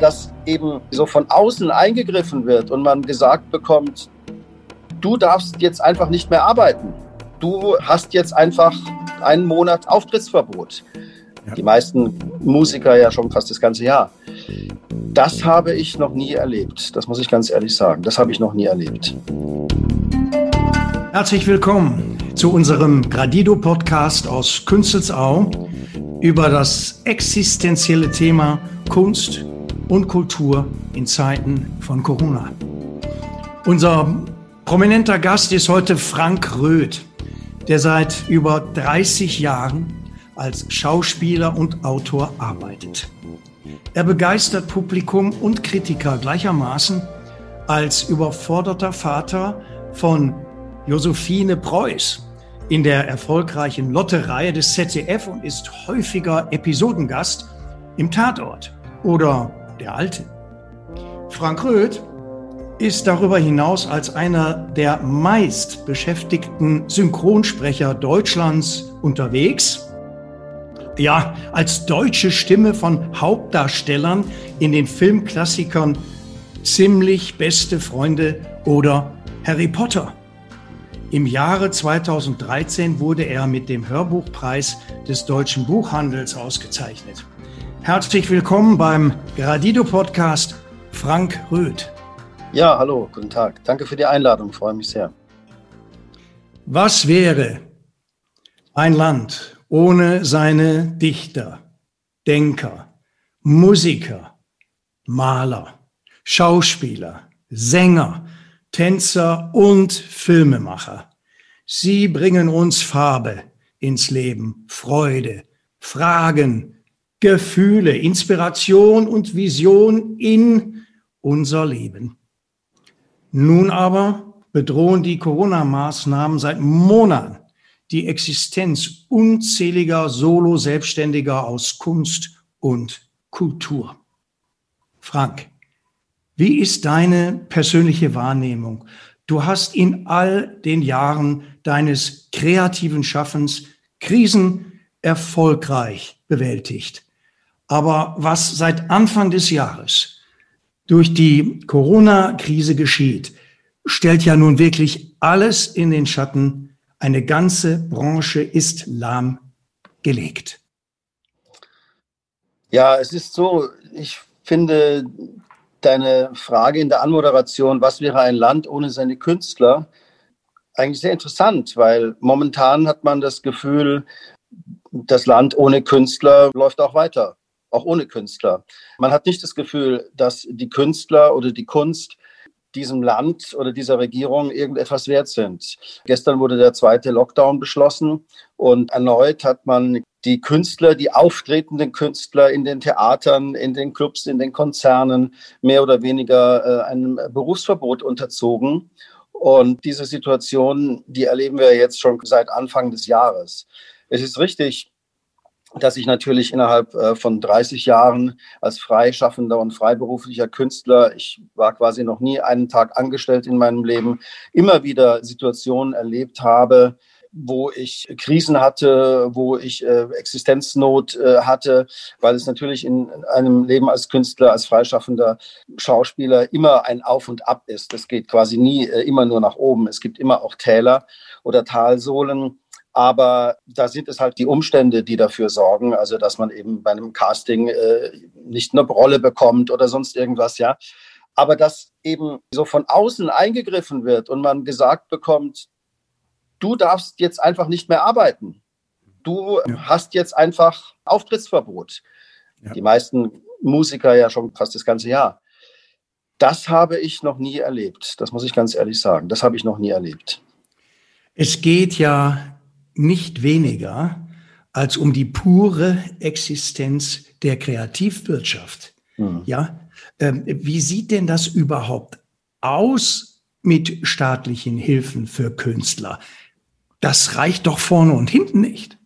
dass eben so von außen eingegriffen wird und man gesagt bekommt, du darfst jetzt einfach nicht mehr arbeiten. Du hast jetzt einfach einen Monat Auftrittsverbot. Ja. Die meisten Musiker ja schon fast das ganze Jahr. Das habe ich noch nie erlebt. Das muss ich ganz ehrlich sagen. Das habe ich noch nie erlebt. Herzlich willkommen zu unserem Gradido-Podcast aus Künzelsau über das existenzielle Thema Kunst und Kultur in Zeiten von Corona. Unser prominenter Gast ist heute Frank Röth, der seit über 30 Jahren als Schauspieler und Autor arbeitet. Er begeistert Publikum und Kritiker gleichermaßen als überforderter Vater von Josephine Preuß in der erfolgreichen Lotte-Reihe des ZDF und ist häufiger Episodengast im Tatort oder der Alte. Frank Röth ist darüber hinaus als einer der meist beschäftigten Synchronsprecher Deutschlands unterwegs. Ja, als deutsche Stimme von Hauptdarstellern in den Filmklassikern Ziemlich beste Freunde oder Harry Potter. Im Jahre 2013 wurde er mit dem Hörbuchpreis des deutschen Buchhandels ausgezeichnet. Herzlich willkommen beim Gradido Podcast, Frank Röth. Ja, hallo, guten Tag. Danke für die Einladung, freue mich sehr. Was wäre ein Land ohne seine Dichter, Denker, Musiker, Maler, Schauspieler, Sänger, Tänzer und Filmemacher. Sie bringen uns Farbe ins Leben, Freude, Fragen, Gefühle, Inspiration und Vision in unser Leben. Nun aber bedrohen die Corona-Maßnahmen seit Monaten die Existenz unzähliger Solo-Selbstständiger aus Kunst und Kultur. Frank, wie ist deine persönliche Wahrnehmung? Du hast in all den Jahren deines kreativen Schaffens Krisen erfolgreich bewältigt. Aber was seit Anfang des Jahres durch die Corona-Krise geschieht, stellt ja nun wirklich alles in den Schatten. Eine ganze Branche ist lahmgelegt. Ja, es ist so, ich finde, deine Frage in der Anmoderation, was wäre ein Land ohne seine Künstler, eigentlich sehr interessant, weil momentan hat man das Gefühl, das Land ohne Künstler läuft auch weiter, auch ohne Künstler. Man hat nicht das Gefühl, dass die Künstler oder die Kunst diesem Land oder dieser Regierung irgendetwas wert sind. Gestern wurde der zweite Lockdown beschlossen und erneut hat man die Künstler, die auftretenden Künstler in den Theatern, in den Clubs, in den Konzernen mehr oder weniger äh, einem Berufsverbot unterzogen. Und diese Situation, die erleben wir jetzt schon seit Anfang des Jahres. Es ist richtig, dass ich natürlich innerhalb äh, von 30 Jahren als freischaffender und freiberuflicher Künstler, ich war quasi noch nie einen Tag angestellt in meinem Leben, immer wieder Situationen erlebt habe, wo ich Krisen hatte, wo ich äh, Existenznot äh, hatte, weil es natürlich in einem Leben als Künstler, als freischaffender Schauspieler immer ein Auf und Ab ist. Es geht quasi nie immer nur nach oben. Es gibt immer auch Täler oder Talsohlen. Aber da sind es halt die Umstände, die dafür sorgen, also dass man eben bei einem Casting äh, nicht eine Rolle bekommt oder sonst irgendwas, ja. Aber dass eben so von außen eingegriffen wird und man gesagt bekommt, du darfst jetzt einfach nicht mehr arbeiten. Du ja. hast jetzt einfach Auftrittsverbot. Ja. Die meisten Musiker ja schon fast das ganze Jahr. Das habe ich noch nie erlebt. Das muss ich ganz ehrlich sagen. Das habe ich noch nie erlebt. Es geht ja nicht weniger als um die pure Existenz der Kreativwirtschaft. Mhm. Ja, ähm, wie sieht denn das überhaupt aus mit staatlichen Hilfen für Künstler? Das reicht doch vorne und hinten nicht.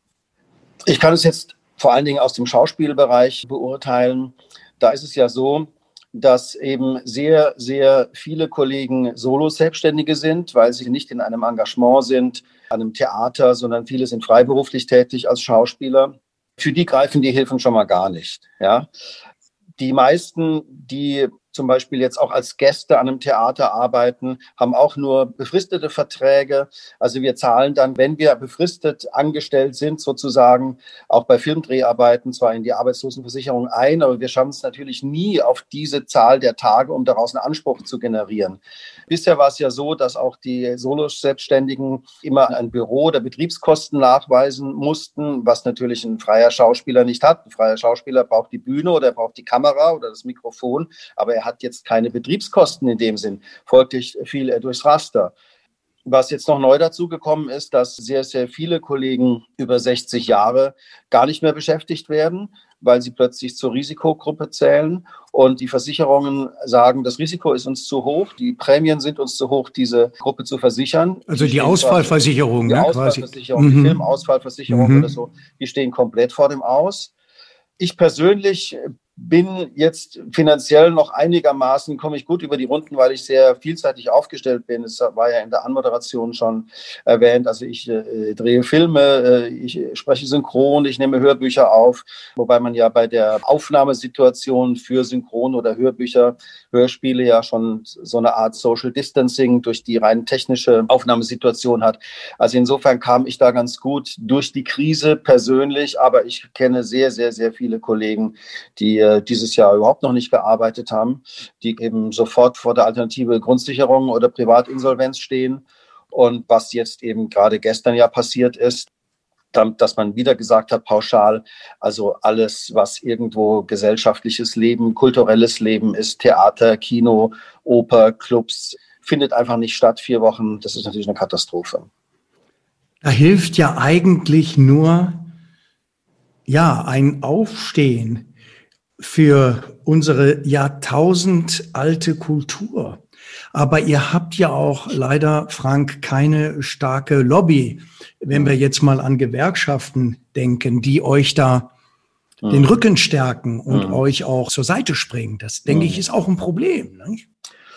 Ich kann es jetzt vor allen Dingen aus dem Schauspielbereich beurteilen. Da ist es ja so, dass eben sehr, sehr viele Kollegen Solo-Selbstständige sind, weil sie nicht in einem Engagement sind, an einem Theater, sondern viele sind freiberuflich tätig als Schauspieler. Für die greifen die Hilfen schon mal gar nicht. Ja? Die meisten, die zum Beispiel jetzt auch als Gäste an einem Theater arbeiten, haben auch nur befristete Verträge. Also wir zahlen dann, wenn wir befristet angestellt sind, sozusagen auch bei Filmdreharbeiten zwar in die Arbeitslosenversicherung ein, aber wir schaffen es natürlich nie auf diese Zahl der Tage, um daraus einen Anspruch zu generieren. Bisher war es ja so, dass auch die Solo-Selbstständigen immer ein Büro der Betriebskosten nachweisen mussten, was natürlich ein freier Schauspieler nicht hat. Ein freier Schauspieler braucht die Bühne oder er braucht die Kamera oder das Mikrofon, aber er hat jetzt keine Betriebskosten in dem Sinn. Folglich fiel er durchs Raster. Was jetzt noch neu dazugekommen ist, dass sehr, sehr viele Kollegen über 60 Jahre gar nicht mehr beschäftigt werden, weil sie plötzlich zur Risikogruppe zählen und die Versicherungen sagen, das Risiko ist uns zu hoch, die Prämien sind uns zu hoch, diese Gruppe zu versichern. Also die, die Ausfallversicherung, die ne, Ausfallversicherung, die mhm. Filmausfallversicherung mhm. oder so, die stehen komplett vor dem Aus. Ich persönlich bin jetzt finanziell noch einigermaßen, komme ich gut über die Runden, weil ich sehr vielseitig aufgestellt bin. Es war ja in der Anmoderation schon erwähnt. Also ich äh, drehe Filme, äh, ich spreche Synchron, ich nehme Hörbücher auf, wobei man ja bei der Aufnahmesituation für Synchron oder Hörbücher, Hörspiele ja schon so eine Art Social Distancing durch die rein technische Aufnahmesituation hat. Also insofern kam ich da ganz gut durch die Krise persönlich, aber ich kenne sehr, sehr, sehr viele Kollegen, die dieses Jahr überhaupt noch nicht gearbeitet haben, die eben sofort vor der Alternative Grundsicherung oder Privatinsolvenz stehen. Und was jetzt eben gerade gestern ja passiert ist, dass man wieder gesagt hat, pauschal, also alles, was irgendwo gesellschaftliches Leben, kulturelles Leben ist, Theater, Kino, Oper, Clubs, findet einfach nicht statt, vier Wochen. Das ist natürlich eine Katastrophe. Da hilft ja eigentlich nur, ja, ein Aufstehen, für unsere jahrtausendalte Kultur. Aber ihr habt ja auch leider, Frank, keine starke Lobby, wenn wir jetzt mal an Gewerkschaften denken, die euch da den mhm. Rücken stärken und mhm. euch auch zur Seite springen. Das, denke ich, mhm. ist auch ein Problem. Nicht?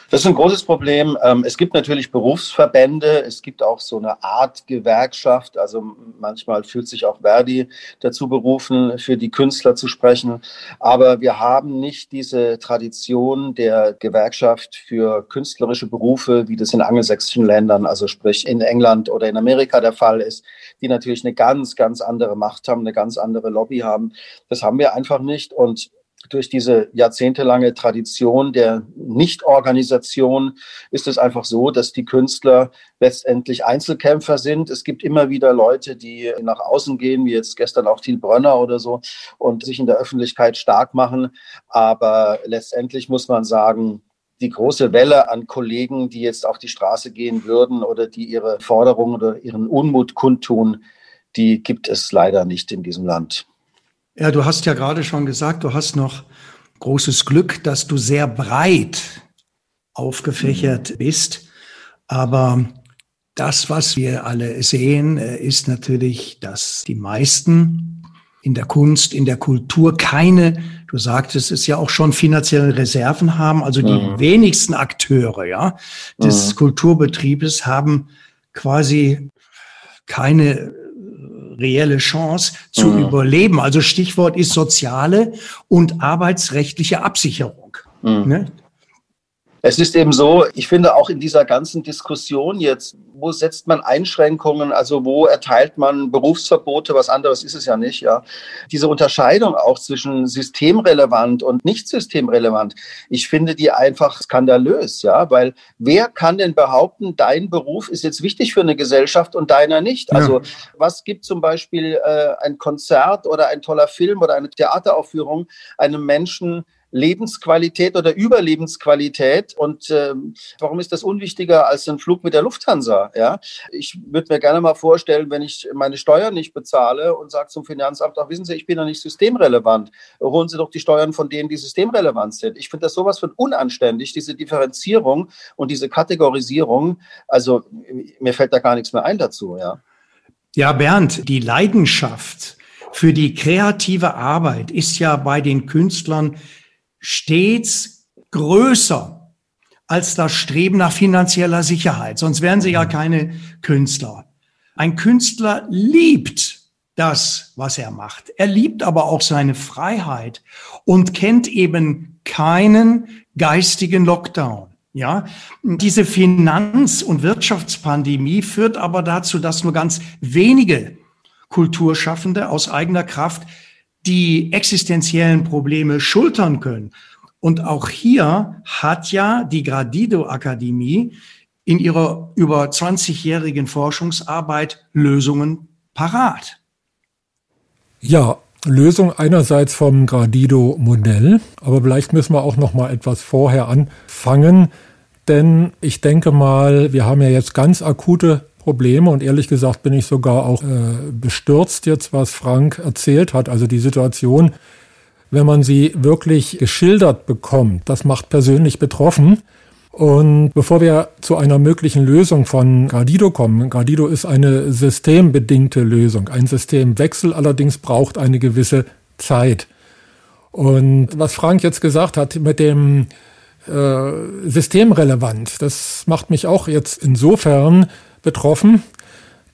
Das ist ein großes Problem. Ähm, es gibt natürlich Berufsverbände, es gibt auch so eine Art Gewerkschaft. Also manchmal fühlt sich auch Verdi dazu berufen, für die Künstler zu sprechen. Aber wir haben nicht diese Tradition der Gewerkschaft für künstlerische Berufe, wie das in angelsächsischen Ländern, also sprich in England oder in Amerika der Fall ist, die natürlich eine ganz, ganz andere Macht haben, eine ganz andere Lobby haben. Das haben wir einfach nicht. Und durch diese jahrzehntelange Tradition der Nichtorganisation ist es einfach so, dass die Künstler letztendlich Einzelkämpfer sind. Es gibt immer wieder Leute, die nach außen gehen, wie jetzt gestern auch Thiel Brönner oder so, und sich in der Öffentlichkeit stark machen. Aber letztendlich muss man sagen, die große Welle an Kollegen, die jetzt auf die Straße gehen würden oder die ihre Forderungen oder ihren Unmut kundtun, die gibt es leider nicht in diesem Land. Ja, du hast ja gerade schon gesagt, du hast noch großes Glück, dass du sehr breit aufgefächert mhm. bist. Aber das, was wir alle sehen, ist natürlich, dass die meisten in der Kunst, in der Kultur keine, du sagtest es ja auch schon, finanzielle Reserven haben. Also die mhm. wenigsten Akteure, ja, des mhm. Kulturbetriebes haben quasi keine reelle Chance zu mhm. überleben. Also Stichwort ist soziale und arbeitsrechtliche Absicherung. Mhm. Ne? Es ist eben so, ich finde auch in dieser ganzen Diskussion jetzt, wo setzt man Einschränkungen, also wo erteilt man Berufsverbote, was anderes ist es ja nicht, ja. Diese Unterscheidung auch zwischen systemrelevant und nicht systemrelevant, ich finde die einfach skandalös, ja, weil wer kann denn behaupten, dein Beruf ist jetzt wichtig für eine Gesellschaft und deiner nicht? Also ja. was gibt zum Beispiel äh, ein Konzert oder ein toller Film oder eine Theateraufführung einem Menschen, Lebensqualität oder Überlebensqualität. Und ähm, warum ist das unwichtiger als ein Flug mit der Lufthansa? Ja, ich würde mir gerne mal vorstellen, wenn ich meine Steuern nicht bezahle und sage zum Finanzamt, ach wissen Sie, ich bin ja nicht systemrelevant. Holen Sie doch die Steuern von denen, die systemrelevant sind. Ich finde das sowas von unanständig, diese Differenzierung und diese Kategorisierung. Also mir fällt da gar nichts mehr ein dazu. Ja. Ja, Bernd, die Leidenschaft für die kreative Arbeit ist ja bei den Künstlern stets größer als das Streben nach finanzieller Sicherheit. Sonst wären sie ja mhm. keine Künstler. Ein Künstler liebt das, was er macht. Er liebt aber auch seine Freiheit und kennt eben keinen geistigen Lockdown. Ja, diese Finanz- und Wirtschaftspandemie führt aber dazu, dass nur ganz wenige Kulturschaffende aus eigener Kraft die existenziellen Probleme schultern können. Und auch hier hat ja die Gradido Akademie in ihrer über 20-jährigen Forschungsarbeit Lösungen parat. Ja, Lösung einerseits vom Gradido-Modell, aber vielleicht müssen wir auch noch mal etwas vorher anfangen, denn ich denke mal, wir haben ja jetzt ganz akute Probleme und ehrlich gesagt bin ich sogar auch äh, bestürzt jetzt, was Frank erzählt hat. Also die Situation, wenn man sie wirklich geschildert bekommt, das macht persönlich betroffen. Und bevor wir zu einer möglichen Lösung von Gradido kommen, Gradido ist eine systembedingte Lösung. Ein Systemwechsel allerdings braucht eine gewisse Zeit. Und was Frank jetzt gesagt hat mit dem äh, systemrelevant, das macht mich auch jetzt insofern betroffen,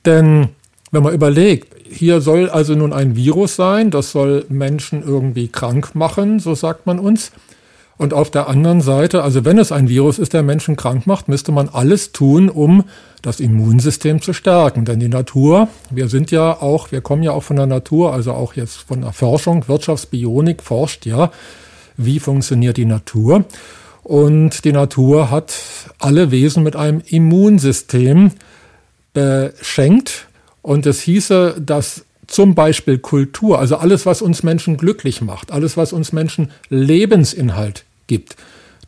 denn wenn man überlegt, hier soll also nun ein Virus sein, das soll Menschen irgendwie krank machen, so sagt man uns. Und auf der anderen Seite, also wenn es ein Virus ist, der Menschen krank macht, müsste man alles tun, um das Immunsystem zu stärken. Denn die Natur, wir sind ja auch, wir kommen ja auch von der Natur, also auch jetzt von der Forschung, Wirtschaftsbionik forscht ja, wie funktioniert die Natur. Und die Natur hat alle Wesen mit einem Immunsystem beschenkt. Und es hieße, dass zum Beispiel Kultur, also alles, was uns Menschen glücklich macht, alles, was uns Menschen Lebensinhalt gibt,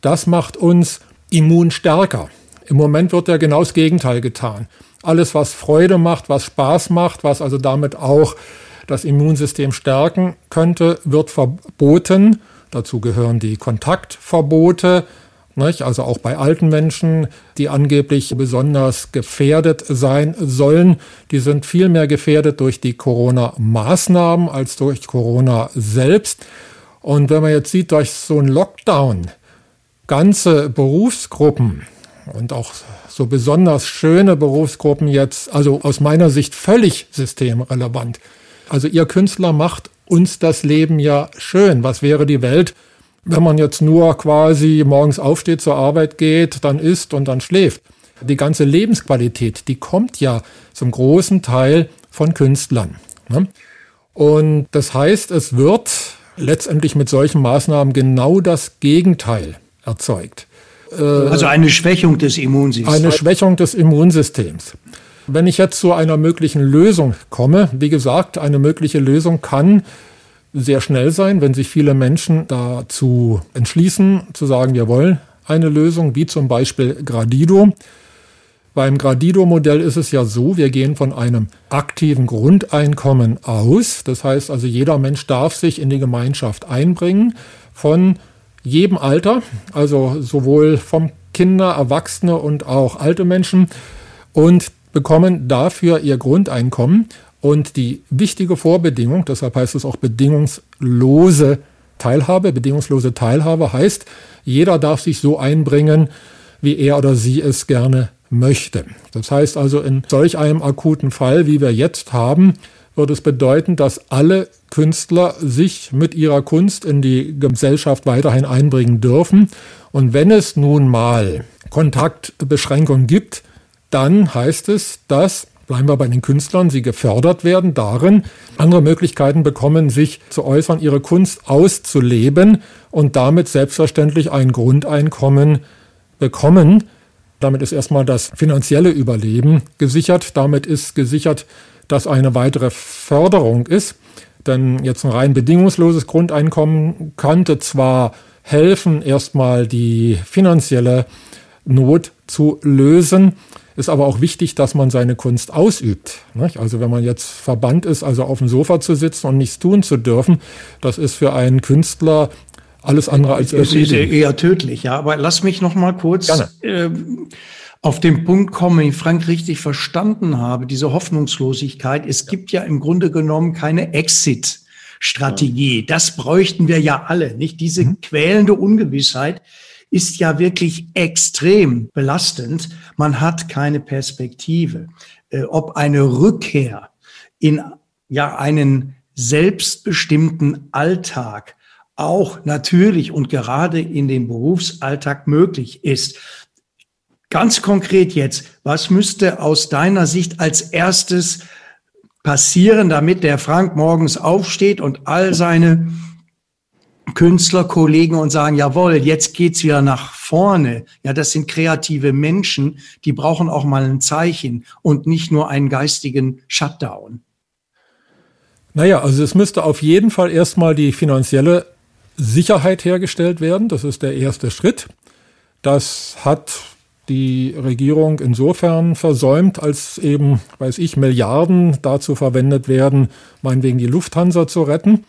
das macht uns immunstärker. Im Moment wird ja genau das Gegenteil getan. Alles, was Freude macht, was Spaß macht, was also damit auch das Immunsystem stärken könnte, wird verboten. Dazu gehören die Kontaktverbote, nicht? Also auch bei alten Menschen, die angeblich besonders gefährdet sein sollen, die sind viel mehr gefährdet durch die Corona-Maßnahmen als durch Corona selbst. Und wenn man jetzt sieht, durch so einen Lockdown ganze Berufsgruppen und auch so besonders schöne Berufsgruppen jetzt, also aus meiner Sicht völlig systemrelevant. Also ihr Künstler macht uns das Leben ja schön. Was wäre die Welt, wenn man jetzt nur quasi morgens aufsteht, zur Arbeit geht, dann isst und dann schläft. Die ganze Lebensqualität, die kommt ja zum großen Teil von Künstlern. Ne? Und das heißt, es wird letztendlich mit solchen Maßnahmen genau das Gegenteil erzeugt. Äh, also eine Schwächung des Immunsystems. Eine Schwächung des Immunsystems. Wenn ich jetzt zu einer möglichen Lösung komme, wie gesagt, eine mögliche Lösung kann sehr schnell sein, wenn sich viele Menschen dazu entschließen, zu sagen, wir wollen eine Lösung, wie zum Beispiel Gradido. Beim Gradido-Modell ist es ja so, wir gehen von einem aktiven Grundeinkommen aus. Das heißt also, jeder Mensch darf sich in die Gemeinschaft einbringen von jedem Alter, also sowohl vom Kinder, Erwachsene und auch alte Menschen und bekommen dafür ihr Grundeinkommen. Und die wichtige Vorbedingung, deshalb heißt es auch bedingungslose Teilhabe, bedingungslose Teilhabe heißt, jeder darf sich so einbringen, wie er oder sie es gerne möchte. Das heißt also, in solch einem akuten Fall, wie wir jetzt haben, wird es bedeuten, dass alle Künstler sich mit ihrer Kunst in die Gesellschaft weiterhin einbringen dürfen. Und wenn es nun mal Kontaktbeschränkungen gibt, dann heißt es, dass bleiben wir bei den Künstlern, sie gefördert werden darin, andere Möglichkeiten bekommen, sich zu äußern, ihre Kunst auszuleben und damit selbstverständlich ein Grundeinkommen bekommen. Damit ist erstmal das finanzielle Überleben gesichert. Damit ist gesichert, dass eine weitere Förderung ist. Denn jetzt ein rein bedingungsloses Grundeinkommen könnte zwar helfen, erstmal die finanzielle Not zu lösen, ist aber auch wichtig, dass man seine Kunst ausübt. Nicht? Also wenn man jetzt verbannt ist, also auf dem Sofa zu sitzen und nichts tun zu dürfen, das ist für einen Künstler alles andere als das ist eher tödlich. Ja, aber lass mich noch mal kurz äh, auf den Punkt kommen, wenn ich Frank richtig verstanden habe, diese Hoffnungslosigkeit. Es gibt ja im Grunde genommen keine Exit. Strategie. Das bräuchten wir ja alle, nicht? Diese mhm. quälende Ungewissheit, ist ja wirklich extrem belastend. Man hat keine Perspektive. Äh, ob eine Rückkehr in ja einen selbstbestimmten Alltag auch natürlich und gerade in dem Berufsalltag möglich ist. Ganz konkret jetzt, was müsste aus deiner Sicht als erstes passieren, damit der Frank morgens aufsteht und all seine Künstlerkollegen und sagen, jawohl, jetzt geht's wieder nach vorne. Ja, das sind kreative Menschen, die brauchen auch mal ein Zeichen und nicht nur einen geistigen Shutdown. Naja, also es müsste auf jeden Fall erstmal die finanzielle Sicherheit hergestellt werden. Das ist der erste Schritt. Das hat die Regierung insofern versäumt, als eben, weiß ich, Milliarden dazu verwendet werden, meinetwegen die Lufthansa zu retten.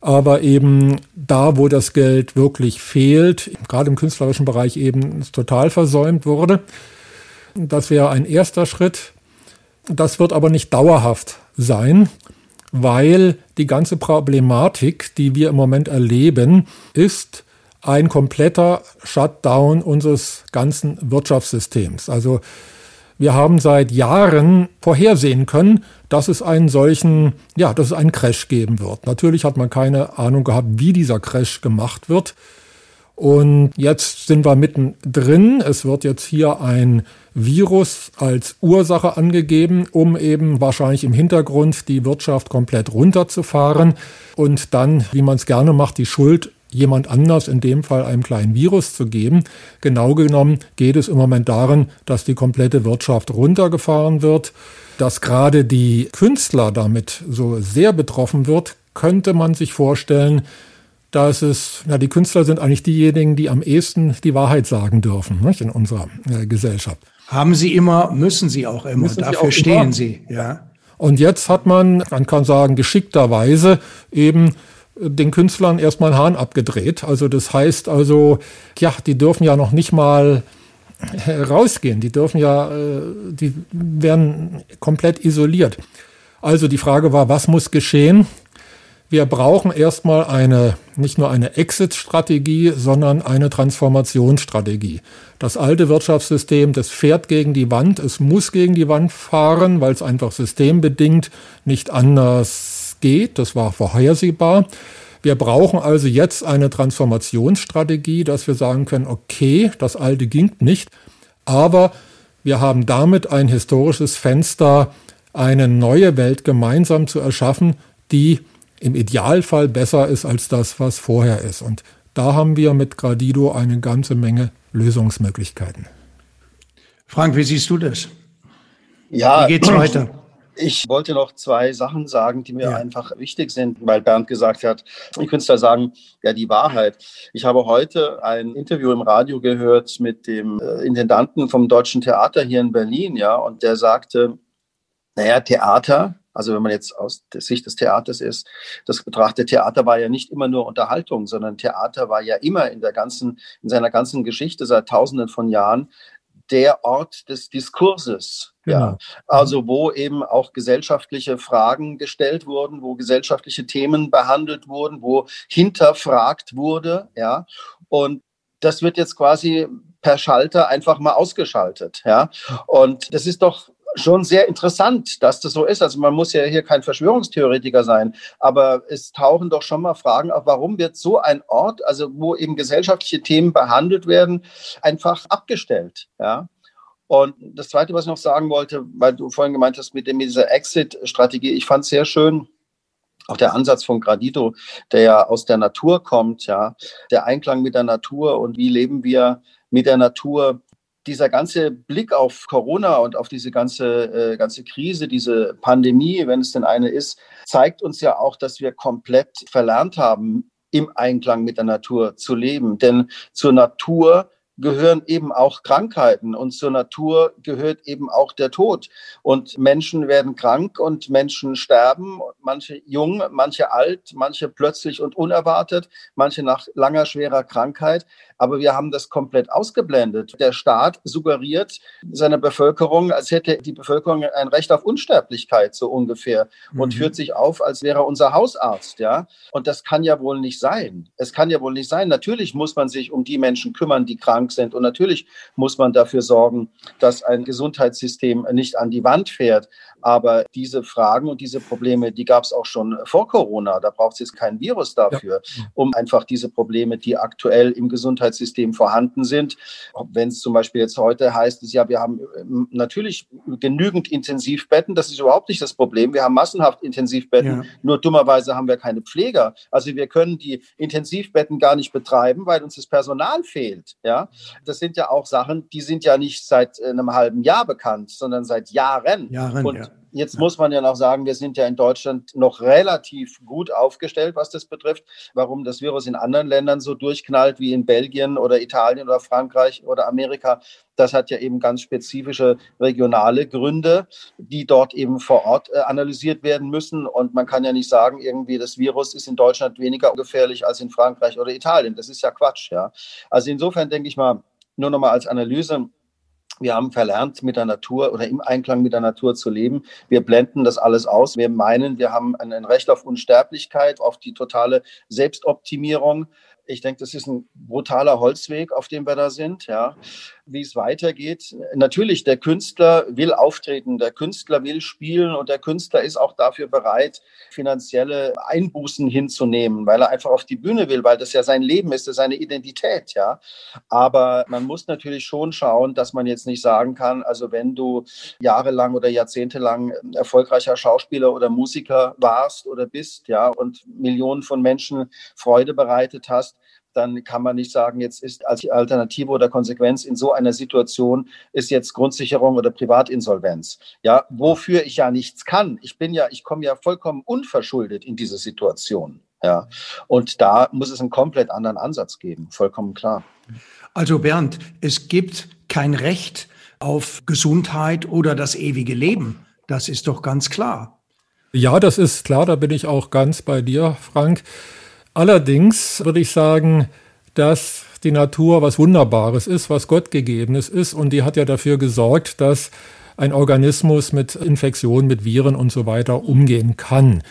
Aber eben da, wo das Geld wirklich fehlt, gerade im künstlerischen Bereich eben total versäumt wurde. Das wäre ein erster Schritt. Das wird aber nicht dauerhaft sein, weil die ganze Problematik, die wir im Moment erleben, ist, ein kompletter Shutdown unseres ganzen Wirtschaftssystems. Also wir haben seit Jahren vorhersehen können, dass es einen solchen, ja, dass es einen Crash geben wird. Natürlich hat man keine Ahnung gehabt, wie dieser Crash gemacht wird. Und jetzt sind wir mittendrin. Es wird jetzt hier ein Virus als Ursache angegeben, um eben wahrscheinlich im Hintergrund die Wirtschaft komplett runterzufahren und dann, wie man es gerne macht, die Schuld jemand anders, in dem Fall einem kleinen Virus zu geben. Genau genommen geht es im Moment darin, dass die komplette Wirtschaft runtergefahren wird. Dass gerade die Künstler damit so sehr betroffen wird, könnte man sich vorstellen, dass es, na, die Künstler sind eigentlich diejenigen, die am ehesten die Wahrheit sagen dürfen nicht, in unserer äh, Gesellschaft. Haben sie immer, müssen sie auch immer, müssen dafür auch stehen immer. sie, ja. Und jetzt hat man, man kann sagen, geschickterweise eben den Künstlern erstmal Hahn abgedreht. Also das heißt also, ja, die dürfen ja noch nicht mal rausgehen. Die dürfen ja, äh, die werden komplett isoliert. Also die Frage war, was muss geschehen? Wir brauchen erstmal eine, nicht nur eine Exit-Strategie, sondern eine Transformationsstrategie. Das alte Wirtschaftssystem, das fährt gegen die Wand. Es muss gegen die Wand fahren, weil es einfach systembedingt nicht anders geht. Das war vorhersehbar. Wir brauchen also jetzt eine Transformationsstrategie, dass wir sagen können, okay, das alte ging nicht, aber wir haben damit ein historisches Fenster, eine neue Welt gemeinsam zu erschaffen, die im Idealfall besser ist als das, was vorher ist. Und da haben wir mit Gradido eine ganze Menge Lösungsmöglichkeiten. Frank, wie siehst du das? Ja, wie geht's weiter? Ich wollte noch zwei Sachen sagen, die mir ja. einfach wichtig sind, weil Bernd gesagt hat, die Künstler sagen ja die Wahrheit. Ich habe heute ein Interview im Radio gehört mit dem äh, Intendanten vom Deutschen Theater hier in Berlin, ja, und der sagte, naja, Theater, also wenn man jetzt aus der Sicht des Theaters ist, das betrachtet, Theater war ja nicht immer nur Unterhaltung, sondern Theater war ja immer in der ganzen, in seiner ganzen Geschichte seit Tausenden von Jahren der Ort des Diskurses. Genau. Ja, also wo eben auch gesellschaftliche Fragen gestellt wurden, wo gesellschaftliche Themen behandelt wurden, wo hinterfragt wurde. Ja, und das wird jetzt quasi per Schalter einfach mal ausgeschaltet. Ja, und das ist doch schon sehr interessant, dass das so ist. Also man muss ja hier kein Verschwörungstheoretiker sein, aber es tauchen doch schon mal Fragen auf, warum wird so ein Ort, also wo eben gesellschaftliche Themen behandelt werden, einfach abgestellt. Ja. Und das Zweite, was ich noch sagen wollte, weil du vorhin gemeint hast mit, dem, mit dieser Exit-Strategie, ich fand es sehr schön, auch der Ansatz von Gradito, der ja aus der Natur kommt, ja, der Einklang mit der Natur und wie leben wir mit der Natur dieser ganze Blick auf Corona und auf diese ganze, äh, ganze Krise, diese Pandemie, wenn es denn eine ist, zeigt uns ja auch, dass wir komplett verlernt haben, im Einklang mit der Natur zu leben. Denn zur Natur gehören eben auch Krankheiten und zur Natur gehört eben auch der Tod. Und Menschen werden krank und Menschen sterben, manche jung, manche alt, manche plötzlich und unerwartet, manche nach langer, schwerer Krankheit. Aber wir haben das komplett ausgeblendet. Der Staat suggeriert seiner Bevölkerung, als hätte die Bevölkerung ein Recht auf Unsterblichkeit, so ungefähr, und mhm. führt sich auf, als wäre er unser Hausarzt, ja. Und das kann ja wohl nicht sein. Es kann ja wohl nicht sein. Natürlich muss man sich um die Menschen kümmern, die krank krank sind. Und natürlich muss man dafür sorgen, dass ein Gesundheitssystem nicht an die Wand fährt. Aber diese Fragen und diese Probleme, die gab es auch schon vor Corona. Da braucht es jetzt kein Virus dafür, ja. um einfach diese Probleme, die aktuell im Gesundheitssystem vorhanden sind, wenn es zum Beispiel jetzt heute heißt, es ja, wir haben ähm, natürlich genügend Intensivbetten, das ist überhaupt nicht das Problem. Wir haben massenhaft Intensivbetten, ja. nur dummerweise haben wir keine Pfleger. Also wir können die Intensivbetten gar nicht betreiben, weil uns das Personal fehlt. Ja, das sind ja auch Sachen, die sind ja nicht seit äh, einem halben Jahr bekannt, sondern seit Jahren. Jahren und ja. Jetzt muss man ja noch sagen, wir sind ja in Deutschland noch relativ gut aufgestellt, was das betrifft. Warum das Virus in anderen Ländern so durchknallt wie in Belgien oder Italien oder Frankreich oder Amerika, das hat ja eben ganz spezifische regionale Gründe, die dort eben vor Ort äh, analysiert werden müssen. Und man kann ja nicht sagen, irgendwie das Virus ist in Deutschland weniger gefährlich als in Frankreich oder Italien. Das ist ja Quatsch, ja. Also insofern denke ich mal, nur noch mal als Analyse, wir haben verlernt, mit der Natur oder im Einklang mit der Natur zu leben. Wir blenden das alles aus. Wir meinen, wir haben ein Recht auf Unsterblichkeit, auf die totale Selbstoptimierung. Ich denke, das ist ein brutaler Holzweg, auf dem wir da sind. Ja wie es weitergeht. Natürlich, der Künstler will auftreten, der Künstler will spielen und der Künstler ist auch dafür bereit, finanzielle Einbußen hinzunehmen, weil er einfach auf die Bühne will, weil das ja sein Leben ist, das ist seine Identität, ja. Aber man muss natürlich schon schauen, dass man jetzt nicht sagen kann, also wenn du jahrelang oder jahrzehntelang erfolgreicher Schauspieler oder Musiker warst oder bist, ja, und Millionen von Menschen Freude bereitet hast, dann kann man nicht sagen, jetzt ist als Alternative oder Konsequenz in so einer Situation ist jetzt Grundsicherung oder Privatinsolvenz. Ja, wofür ich ja nichts kann. Ich bin ja, ich komme ja vollkommen unverschuldet in diese Situation. Ja, und da muss es einen komplett anderen Ansatz geben, vollkommen klar. Also Bernd, es gibt kein Recht auf Gesundheit oder das ewige Leben. Das ist doch ganz klar. Ja, das ist klar, da bin ich auch ganz bei dir, Frank. Allerdings würde ich sagen, dass die Natur was Wunderbares ist, was Gottgegebenes ist und die hat ja dafür gesorgt, dass ein Organismus mit Infektionen, mit Viren und so weiter umgehen kann.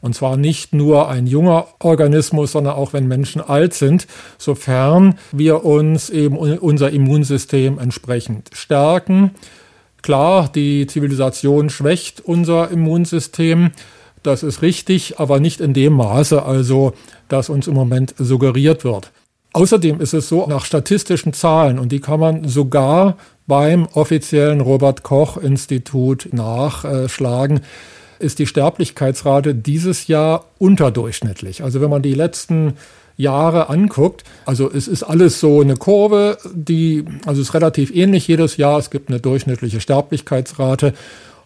Und zwar nicht nur ein junger Organismus, sondern auch wenn Menschen alt sind, sofern wir uns eben unser Immunsystem entsprechend stärken. Klar, die Zivilisation schwächt unser Immunsystem. Das ist richtig, aber nicht in dem Maße, also das uns im Moment suggeriert wird. Außerdem ist es so, nach statistischen Zahlen, und die kann man sogar beim offiziellen Robert Koch Institut nachschlagen, ist die Sterblichkeitsrate dieses Jahr unterdurchschnittlich. Also wenn man die letzten Jahre anguckt, also es ist alles so eine Kurve, die, also es ist relativ ähnlich jedes Jahr. Es gibt eine durchschnittliche Sterblichkeitsrate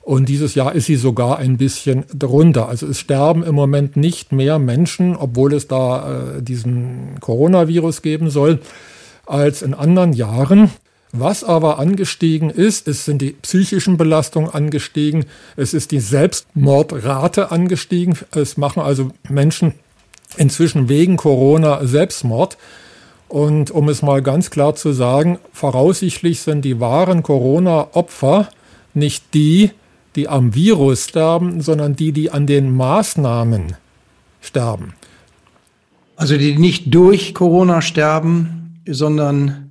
und dieses Jahr ist sie sogar ein bisschen drunter. Also es sterben im Moment nicht mehr Menschen, obwohl es da äh, diesen Coronavirus geben soll, als in anderen Jahren. Was aber angestiegen ist, es sind die psychischen Belastungen angestiegen, es ist die Selbstmordrate angestiegen. Es machen also Menschen inzwischen wegen Corona Selbstmord. Und um es mal ganz klar zu sagen, voraussichtlich sind die wahren Corona-Opfer nicht die, die am Virus sterben, sondern die, die an den Maßnahmen sterben. Also die nicht durch Corona sterben, sondern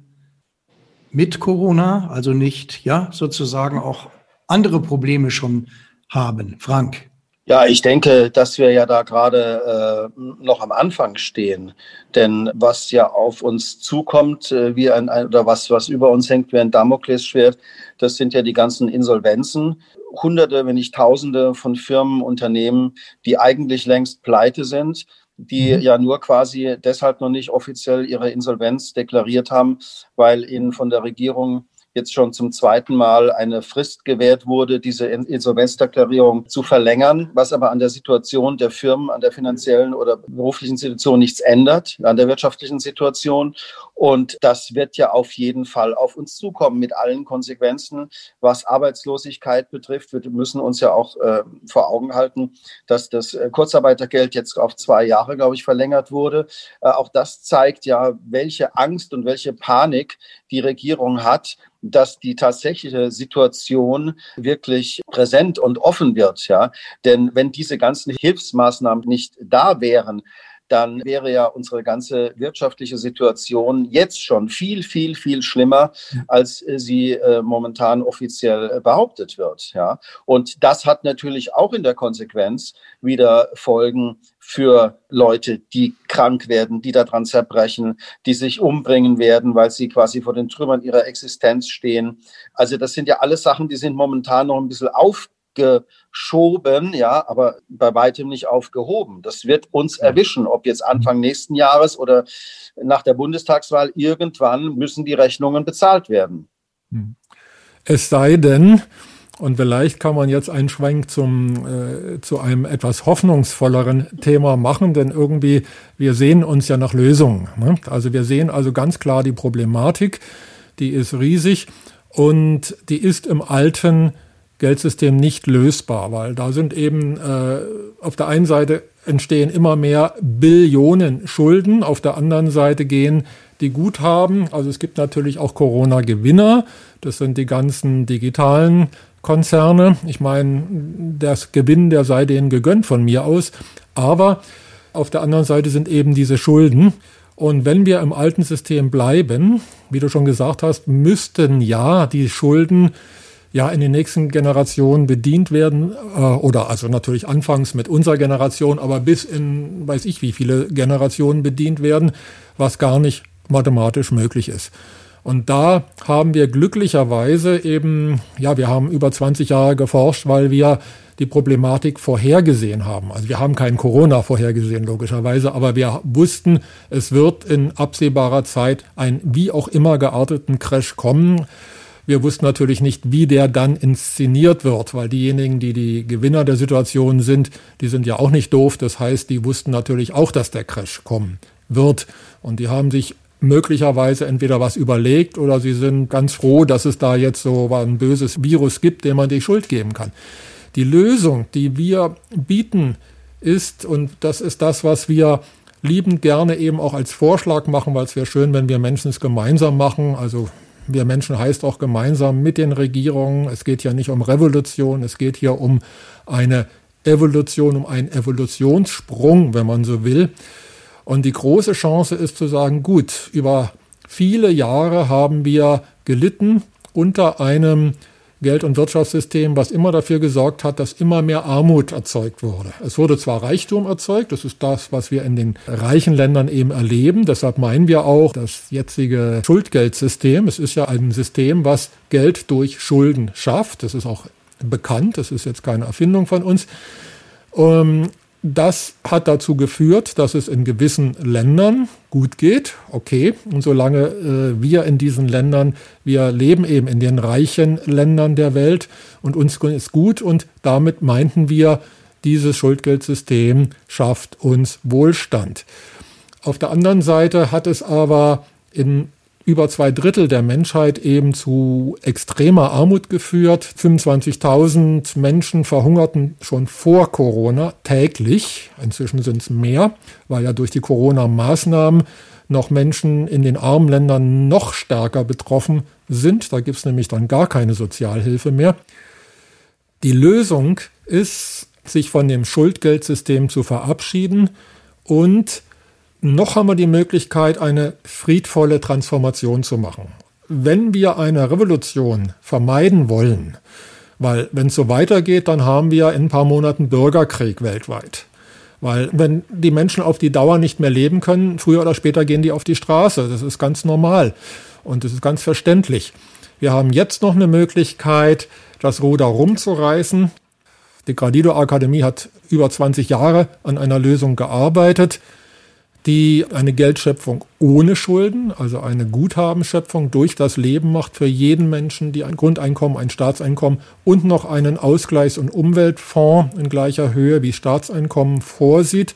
mit Corona, also nicht, ja, sozusagen auch andere Probleme schon haben. Frank. Ja, ich denke, dass wir ja da gerade äh, noch am Anfang stehen. Denn was ja auf uns zukommt, äh, wie ein, oder was, was über uns hängt wie ein Damoklesschwert, das sind ja die ganzen Insolvenzen. Hunderte, wenn nicht Tausende von Firmen, Unternehmen, die eigentlich längst pleite sind, die mhm. ja nur quasi deshalb noch nicht offiziell ihre Insolvenz deklariert haben, weil ihnen von der Regierung jetzt schon zum zweiten Mal eine Frist gewährt wurde, diese Insolvenzdeklarierung zu verlängern, was aber an der Situation der Firmen, an der finanziellen oder beruflichen Situation nichts ändert, an der wirtschaftlichen Situation. Und das wird ja auf jeden Fall auf uns zukommen mit allen Konsequenzen, was Arbeitslosigkeit betrifft. Wir müssen uns ja auch äh, vor Augen halten, dass das äh, Kurzarbeitergeld jetzt auf zwei Jahre, glaube ich, verlängert wurde. Äh, auch das zeigt ja, welche Angst und welche Panik die Regierung hat, dass die tatsächliche Situation wirklich präsent und offen wird. Ja? Denn wenn diese ganzen Hilfsmaßnahmen nicht da wären, dann wäre ja unsere ganze wirtschaftliche Situation jetzt schon viel, viel, viel schlimmer, als sie äh, momentan offiziell behauptet wird. Ja. Und das hat natürlich auch in der Konsequenz wieder Folgen für Leute, die krank werden, die daran zerbrechen, die sich umbringen werden, weil sie quasi vor den Trümmern ihrer Existenz stehen. Also das sind ja alles Sachen, die sind momentan noch ein bisschen auf geschoben, ja, aber bei weitem nicht aufgehoben. Das wird uns erwischen, ob jetzt Anfang nächsten Jahres oder nach der Bundestagswahl. Irgendwann müssen die Rechnungen bezahlt werden. Hm. Es sei denn, und vielleicht kann man jetzt einen Schwenk zum, äh, zu einem etwas hoffnungsvolleren Thema machen, denn irgendwie, wir sehen uns ja nach Lösungen. Ne? Also wir sehen also ganz klar die Problematik, die ist riesig und die ist im alten Geldsystem nicht lösbar, weil da sind eben äh, auf der einen Seite entstehen immer mehr Billionen Schulden, auf der anderen Seite gehen die Guthaben, also es gibt natürlich auch Corona-Gewinner, das sind die ganzen digitalen Konzerne. Ich meine, das Gewinn, der sei denen gegönnt von mir aus, aber auf der anderen Seite sind eben diese Schulden. Und wenn wir im alten System bleiben, wie du schon gesagt hast, müssten ja die Schulden ja in den nächsten Generationen bedient werden äh, oder also natürlich anfangs mit unserer Generation, aber bis in weiß ich wie viele Generationen bedient werden, was gar nicht mathematisch möglich ist. Und da haben wir glücklicherweise eben, ja, wir haben über 20 Jahre geforscht, weil wir die Problematik vorhergesehen haben. Also wir haben keinen Corona vorhergesehen, logischerweise, aber wir wussten, es wird in absehbarer Zeit ein wie auch immer gearteten Crash kommen. Wir wussten natürlich nicht, wie der dann inszeniert wird, weil diejenigen, die die Gewinner der Situation sind, die sind ja auch nicht doof. Das heißt, die wussten natürlich auch, dass der Crash kommen wird. Und die haben sich möglicherweise entweder was überlegt oder sie sind ganz froh, dass es da jetzt so ein böses Virus gibt, dem man die Schuld geben kann. Die Lösung, die wir bieten, ist, und das ist das, was wir liebend gerne eben auch als Vorschlag machen, weil es wäre schön, wenn wir Menschen es gemeinsam machen. Also wir Menschen heißt auch gemeinsam mit den Regierungen. Es geht ja nicht um Revolution, es geht hier um eine Evolution, um einen Evolutionssprung, wenn man so will. Und die große Chance ist zu sagen, gut, über viele Jahre haben wir gelitten unter einem Geld- und Wirtschaftssystem, was immer dafür gesorgt hat, dass immer mehr Armut erzeugt wurde. Es wurde zwar Reichtum erzeugt, das ist das, was wir in den reichen Ländern eben erleben. Deshalb meinen wir auch, das jetzige Schuldgeldsystem, es ist ja ein System, was Geld durch Schulden schafft. Das ist auch bekannt, das ist jetzt keine Erfindung von uns. Das hat dazu geführt, dass es in gewissen Ländern gut geht. Okay, und solange äh, wir in diesen Ländern, wir leben eben in den reichen Ländern der Welt und uns ist gut und damit meinten wir, dieses Schuldgeldsystem schafft uns Wohlstand. Auf der anderen Seite hat es aber in über zwei Drittel der Menschheit eben zu extremer Armut geführt. 25.000 Menschen verhungerten schon vor Corona täglich. Inzwischen sind es mehr, weil ja durch die Corona-Maßnahmen noch Menschen in den armen Ländern noch stärker betroffen sind. Da gibt es nämlich dann gar keine Sozialhilfe mehr. Die Lösung ist, sich von dem Schuldgeldsystem zu verabschieden und noch haben wir die Möglichkeit, eine friedvolle Transformation zu machen. Wenn wir eine Revolution vermeiden wollen, weil wenn es so weitergeht, dann haben wir in ein paar Monaten Bürgerkrieg weltweit. Weil wenn die Menschen auf die Dauer nicht mehr leben können, früher oder später gehen die auf die Straße. Das ist ganz normal und das ist ganz verständlich. Wir haben jetzt noch eine Möglichkeit, das Ruder rumzureißen. Die Gradido Akademie hat über 20 Jahre an einer Lösung gearbeitet die eine Geldschöpfung ohne Schulden, also eine Guthabenschöpfung durch das Leben macht für jeden Menschen, die ein Grundeinkommen, ein Staatseinkommen und noch einen Ausgleichs- und Umweltfonds in gleicher Höhe wie Staatseinkommen vorsieht,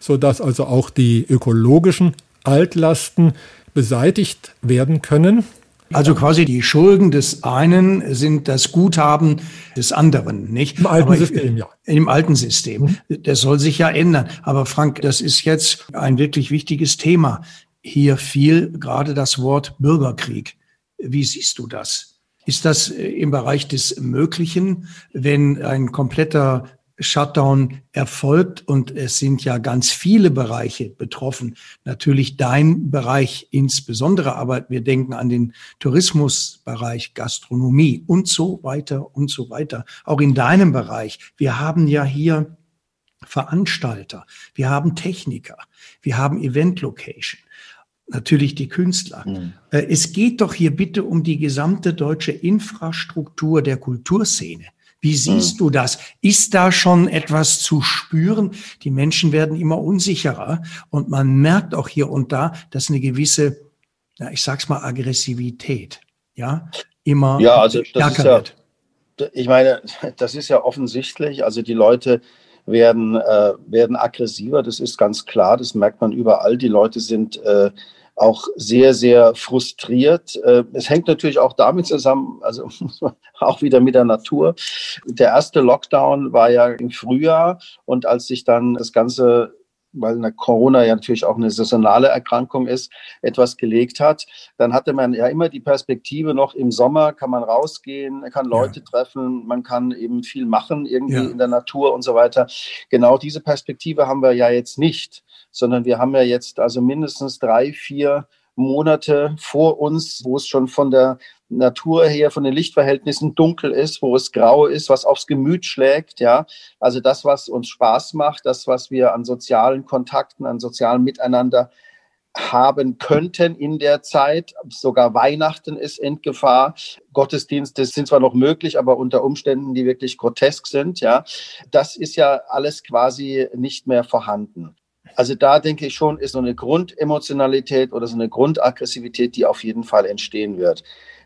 sodass also auch die ökologischen Altlasten beseitigt werden können. Also quasi die Schulden des einen sind das Guthaben des anderen, nicht? Im alten ich, System, ja. Im alten System. Mhm. Das soll sich ja ändern. Aber Frank, das ist jetzt ein wirklich wichtiges Thema. Hier fiel gerade das Wort Bürgerkrieg. Wie siehst du das? Ist das äh, im Bereich des Möglichen, wenn ein kompletter Shutdown erfolgt und es sind ja ganz viele Bereiche betroffen. Natürlich dein Bereich insbesondere, aber wir denken an den Tourismusbereich, Gastronomie und so weiter und so weiter. Auch in deinem Bereich. Wir haben ja hier Veranstalter, wir haben Techniker, wir haben Event Location natürlich die Künstler. Mhm. Es geht doch hier bitte um die gesamte deutsche Infrastruktur der Kulturszene. Wie siehst mhm. du das? Ist da schon etwas zu spüren? Die Menschen werden immer unsicherer und man merkt auch hier und da, dass eine gewisse, ja, ich sag's mal, Aggressivität, ja, immer ja, also ist ja, wird. Ich meine, das ist ja offensichtlich. Also die Leute werden, äh, werden aggressiver, das ist ganz klar, das merkt man überall. Die Leute sind äh, auch sehr, sehr frustriert. Äh, es hängt natürlich auch damit zusammen, also auch wieder mit der Natur. Der erste Lockdown war ja im Frühjahr und als sich dann das Ganze weil eine Corona ja natürlich auch eine saisonale Erkrankung ist, etwas gelegt hat, dann hatte man ja immer die Perspektive noch im Sommer kann man rausgehen, kann Leute ja. treffen, man kann eben viel machen irgendwie ja. in der Natur und so weiter. Genau diese Perspektive haben wir ja jetzt nicht sondern wir haben ja jetzt also mindestens drei, vier Monate vor uns, wo es schon von der Natur her, von den Lichtverhältnissen dunkel ist, wo es grau ist, was aufs Gemüt schlägt, ja. Also das, was uns Spaß macht, das, was wir an sozialen Kontakten, an sozialem Miteinander haben könnten in der Zeit. Sogar Weihnachten ist in Gefahr. Gottesdienste sind zwar noch möglich, aber unter Umständen, die wirklich grotesk sind, ja. Das ist ja alles quasi nicht mehr vorhanden. Also da denke ich schon, ist so eine Grundemotionalität oder so eine Grundaggressivität, die auf jeden Fall entstehen wird.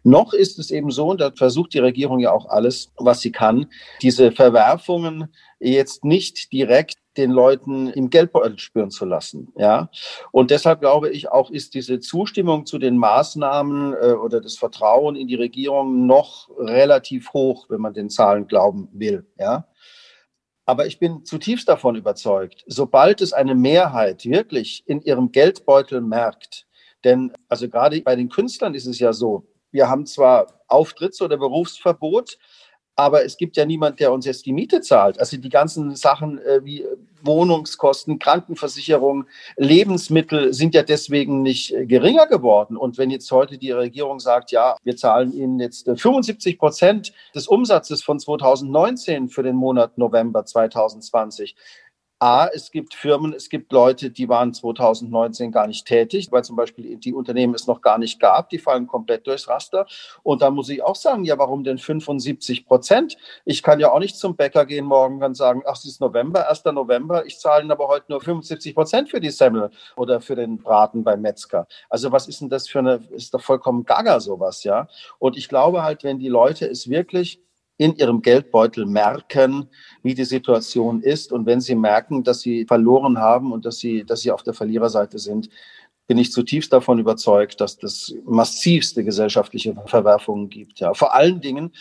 Noch ist es eben so, und da versucht die Regierung ja auch alles, was sie kann, diese Verwerfungen jetzt nicht direkt den Leuten im Geldbeutel spüren zu lassen. Ja, und deshalb glaube ich auch, ist diese Zustimmung zu den Maßnahmen äh, oder das Vertrauen in die Regierung noch relativ hoch, wenn man den Zahlen glauben will. Ja, aber ich bin zutiefst davon überzeugt, sobald es eine Mehrheit wirklich in ihrem Geldbeutel merkt, denn also gerade bei den Künstlern ist es ja so, wir haben zwar Auftritts- oder Berufsverbot, aber es gibt ja niemand, der uns jetzt die Miete zahlt. Also die ganzen Sachen äh, wie äh, Wohnungskosten, Krankenversicherung, Lebensmittel sind ja deswegen nicht äh, geringer geworden. Und wenn jetzt heute die Regierung sagt, ja, wir zahlen Ihnen jetzt 75 äh, Prozent des Umsatzes von 2019 für den Monat November 2020, A, es gibt Firmen, es gibt Leute, die waren 2019 gar nicht tätig, weil zum Beispiel die Unternehmen es noch gar nicht gab, die fallen komplett durchs Raster. Und da muss ich auch sagen, ja, warum denn 75 Prozent? Ich kann ja auch nicht zum Bäcker gehen morgen und sagen, ach, es ist November, 1. November, ich zahle aber heute nur 75 Prozent für die Semmel oder für den Braten beim Metzger. Also was ist denn das für eine, ist doch vollkommen gaga sowas, ja? Und ich glaube halt, wenn die Leute es wirklich in ihrem Geldbeutel merken, wie die Situation ist. Und wenn sie merken, dass sie verloren haben und dass sie, dass sie auf der Verliererseite sind, bin ich zutiefst davon überzeugt, dass das massivste gesellschaftliche Verwerfungen gibt. Ja, vor allen Dingen,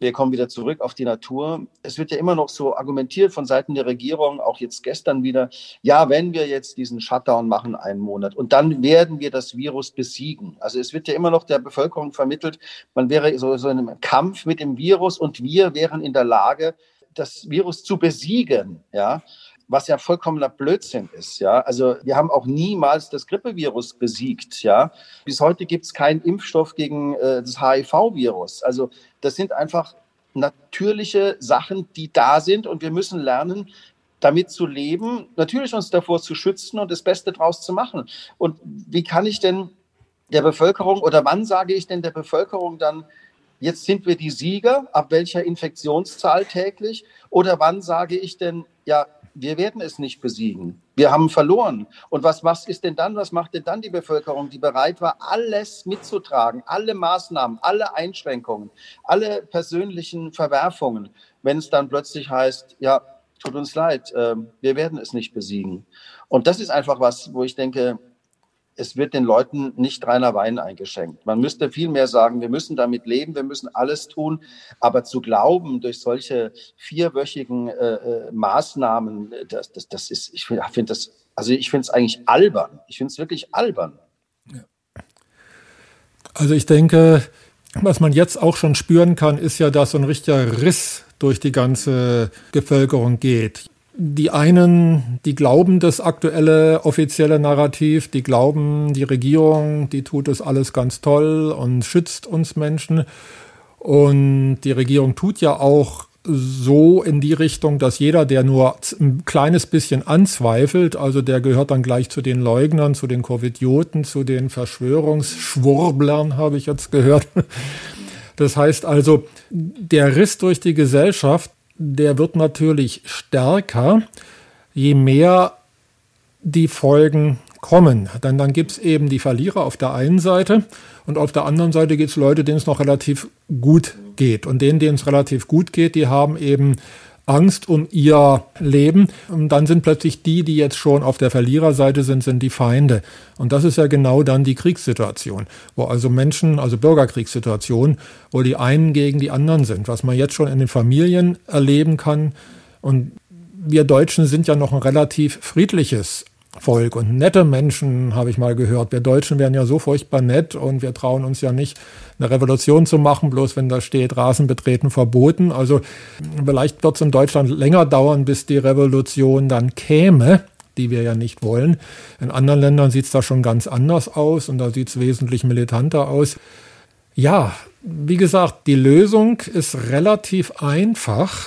wir kommen wieder zurück auf die Natur. Es wird ja immer noch so argumentiert von Seiten der Regierung, auch jetzt gestern wieder, ja, wenn wir jetzt diesen Shutdown machen, einen Monat, und dann werden wir das Virus besiegen. Also es wird ja immer noch der Bevölkerung vermittelt, man wäre so, so in einem Kampf mit dem Virus und wir wären in der Lage, das Virus zu besiegen. Ja, was ja vollkommener Blödsinn ist. Ja, also wir haben auch niemals das Grippevirus besiegt. Ja, bis heute gibt es keinen Impfstoff gegen äh, das HIV-Virus. Also das sind einfach natürliche Sachen, die da sind und wir müssen lernen, damit zu leben, natürlich uns davor zu schützen und das Beste draus zu machen. Und wie kann ich denn der Bevölkerung oder wann sage ich denn der Bevölkerung dann, jetzt sind wir die Sieger, ab welcher Infektionszahl täglich? Oder wann sage ich denn, ja, wir werden es nicht besiegen. Wir haben verloren. Und was, was ist denn dann, was macht denn dann die Bevölkerung, die bereit war, alles mitzutragen, alle Maßnahmen, alle Einschränkungen, alle persönlichen Verwerfungen, wenn es dann plötzlich heißt, ja, tut uns leid, äh, wir werden es nicht besiegen. Und das ist einfach was, wo ich denke, es wird den Leuten nicht reiner Wein eingeschenkt. Man müsste vielmehr sagen, wir müssen damit leben, wir müssen alles tun. Aber zu glauben, durch solche vierwöchigen äh, äh Maßnahmen, das, das, das ist, ich finde find das, also ich finde es eigentlich albern. Ich finde es wirklich albern. Also ich denke, was man jetzt auch schon spüren kann, ist ja, dass so ein richtiger Riss durch die ganze Bevölkerung geht. Die einen, die glauben das aktuelle offizielle Narrativ, die glauben, die Regierung, die tut das alles ganz toll und schützt uns Menschen. Und die Regierung tut ja auch so in die Richtung, dass jeder, der nur ein kleines bisschen anzweifelt, also der gehört dann gleich zu den Leugnern, zu den Covidioten, zu den Verschwörungsschwurblern, habe ich jetzt gehört. Das heißt also, der Riss durch die Gesellschaft, der wird natürlich stärker, je mehr die Folgen kommen. Denn dann gibt es eben die Verlierer auf der einen Seite und auf der anderen Seite gibt es Leute, denen es noch relativ gut geht. Und denen, denen es relativ gut geht, die haben eben Angst um ihr Leben. Und dann sind plötzlich die, die jetzt schon auf der Verliererseite sind, sind die Feinde. Und das ist ja genau dann die Kriegssituation, wo also Menschen, also Bürgerkriegssituation, wo die einen gegen die anderen sind, was man jetzt schon in den Familien erleben kann. Und wir Deutschen sind ja noch ein relativ friedliches Volk und nette Menschen, habe ich mal gehört. Wir Deutschen wären ja so furchtbar nett und wir trauen uns ja nicht, eine Revolution zu machen, bloß wenn da steht, Rasen betreten verboten. Also vielleicht wird es in Deutschland länger dauern, bis die Revolution dann käme, die wir ja nicht wollen. In anderen Ländern sieht es da schon ganz anders aus und da sieht es wesentlich militanter aus. Ja, wie gesagt, die Lösung ist relativ einfach.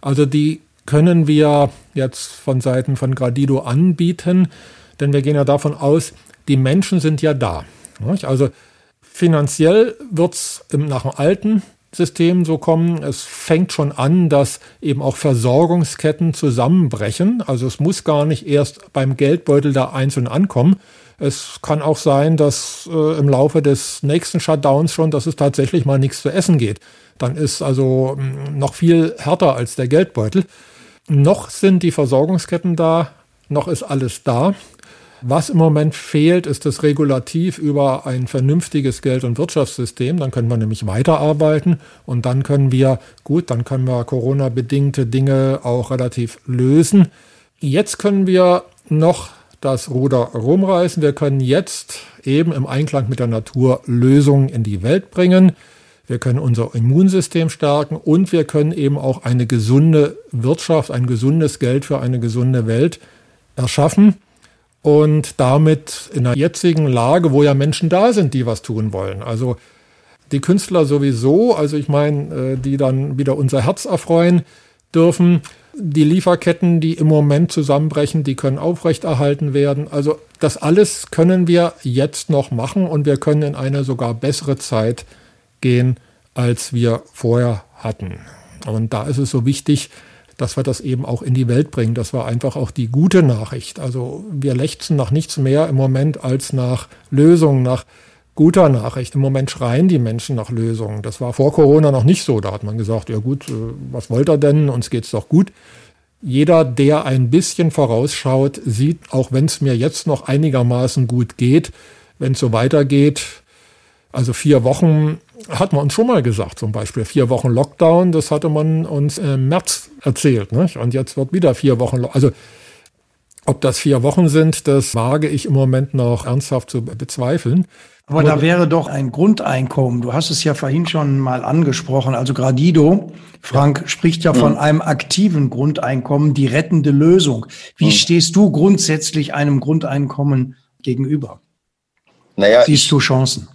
Also die können wir jetzt von Seiten von Gradido anbieten, denn wir gehen ja davon aus, die Menschen sind ja da. Also finanziell wird es nach dem alten System so kommen. Es fängt schon an, dass eben auch Versorgungsketten zusammenbrechen. Also es muss gar nicht erst beim Geldbeutel da einzeln ankommen. Es kann auch sein, dass äh, im Laufe des nächsten Shutdowns schon, dass es tatsächlich mal nichts zu essen geht. Dann ist also mh, noch viel härter als der Geldbeutel. Noch sind die Versorgungsketten da, noch ist alles da. Was im Moment fehlt, ist das Regulativ über ein vernünftiges Geld- und Wirtschaftssystem. Dann können wir nämlich weiterarbeiten und dann können wir, gut, dann können wir Corona-bedingte Dinge auch relativ lösen. Jetzt können wir noch das Ruder rumreißen. Wir können jetzt eben im Einklang mit der Natur Lösungen in die Welt bringen wir können unser Immunsystem stärken und wir können eben auch eine gesunde Wirtschaft, ein gesundes Geld für eine gesunde Welt erschaffen und damit in der jetzigen Lage, wo ja Menschen da sind, die was tun wollen. Also die Künstler sowieso, also ich meine, äh, die dann wieder unser Herz erfreuen dürfen. Die Lieferketten, die im Moment zusammenbrechen, die können aufrechterhalten werden. Also das alles können wir jetzt noch machen und wir können in eine sogar bessere Zeit gehen, als wir vorher hatten. Und da ist es so wichtig, dass wir das eben auch in die Welt bringen. Das war einfach auch die gute Nachricht. Also wir lechzen nach nichts mehr im Moment als nach Lösungen, nach guter Nachricht. Im Moment schreien die Menschen nach Lösungen. Das war vor Corona noch nicht so. Da hat man gesagt, ja gut, äh, was wollt ihr denn? Uns geht's doch gut. Jeder, der ein bisschen vorausschaut, sieht, auch wenn es mir jetzt noch einigermaßen gut geht, wenn es so weitergeht, also vier Wochen hat man uns schon mal gesagt, zum Beispiel vier Wochen Lockdown, das hatte man uns im März erzählt. Nicht? Und jetzt wird wieder vier Wochen. Also ob das vier Wochen sind, das wage ich im Moment noch ernsthaft zu bezweifeln. Aber da wäre doch ein Grundeinkommen. Du hast es ja vorhin schon mal angesprochen. Also Gradido, Frank, ja. spricht ja von einem aktiven Grundeinkommen, die rettende Lösung. Wie ja. stehst du grundsätzlich einem Grundeinkommen gegenüber? Naja, Siehst du Chancen?